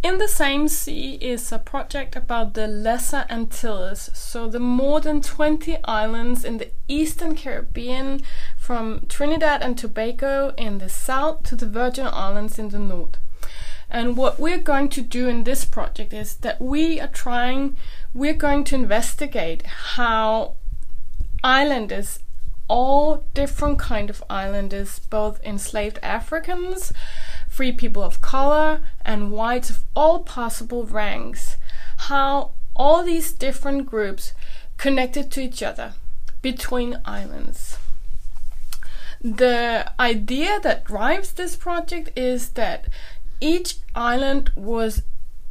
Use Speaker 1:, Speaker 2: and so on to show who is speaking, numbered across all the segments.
Speaker 1: In the Same Sea is a project about the Lesser Antilles, so the more than 20 islands in the Eastern Caribbean, from Trinidad and Tobago in the south to the Virgin Islands in the north. And what we're going to do in this project is that we are trying, we're going to investigate how islanders, all different kind of islanders, both enslaved Africans, free people of color, and whites of all possible ranks, how all these different groups connected to each other between islands. The idea that drives this project is that each island was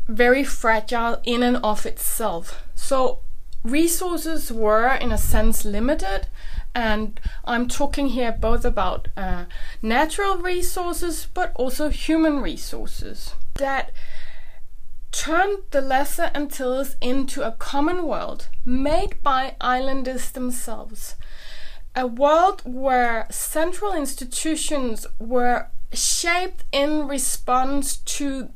Speaker 1: very fragile in and of itself. So resources were, in a sense, limited. And I'm talking here both about uh, natural resources but also human resources that turned the Lesser Antilles into a common world made by islanders themselves. A world where central institutions were shaped in response to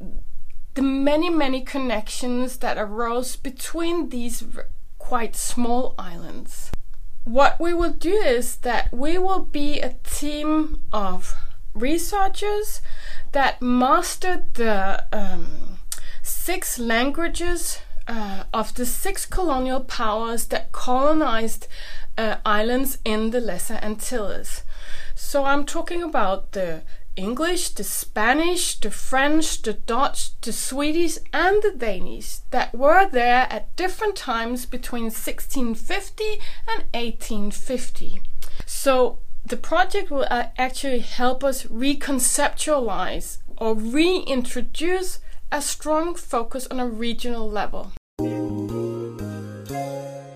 Speaker 1: the many, many connections that arose between these quite small islands. What we will do is that we will be a team of researchers that mastered the um, six languages uh, of the six colonial powers that colonized uh, islands in the Lesser Antilles. So I'm talking about the English, the Spanish, the French, the Dutch, the Swedish, and the Danish that were there at different times between 1650 and 1850. So the project will uh, actually help us reconceptualize or reintroduce a strong focus on a regional level.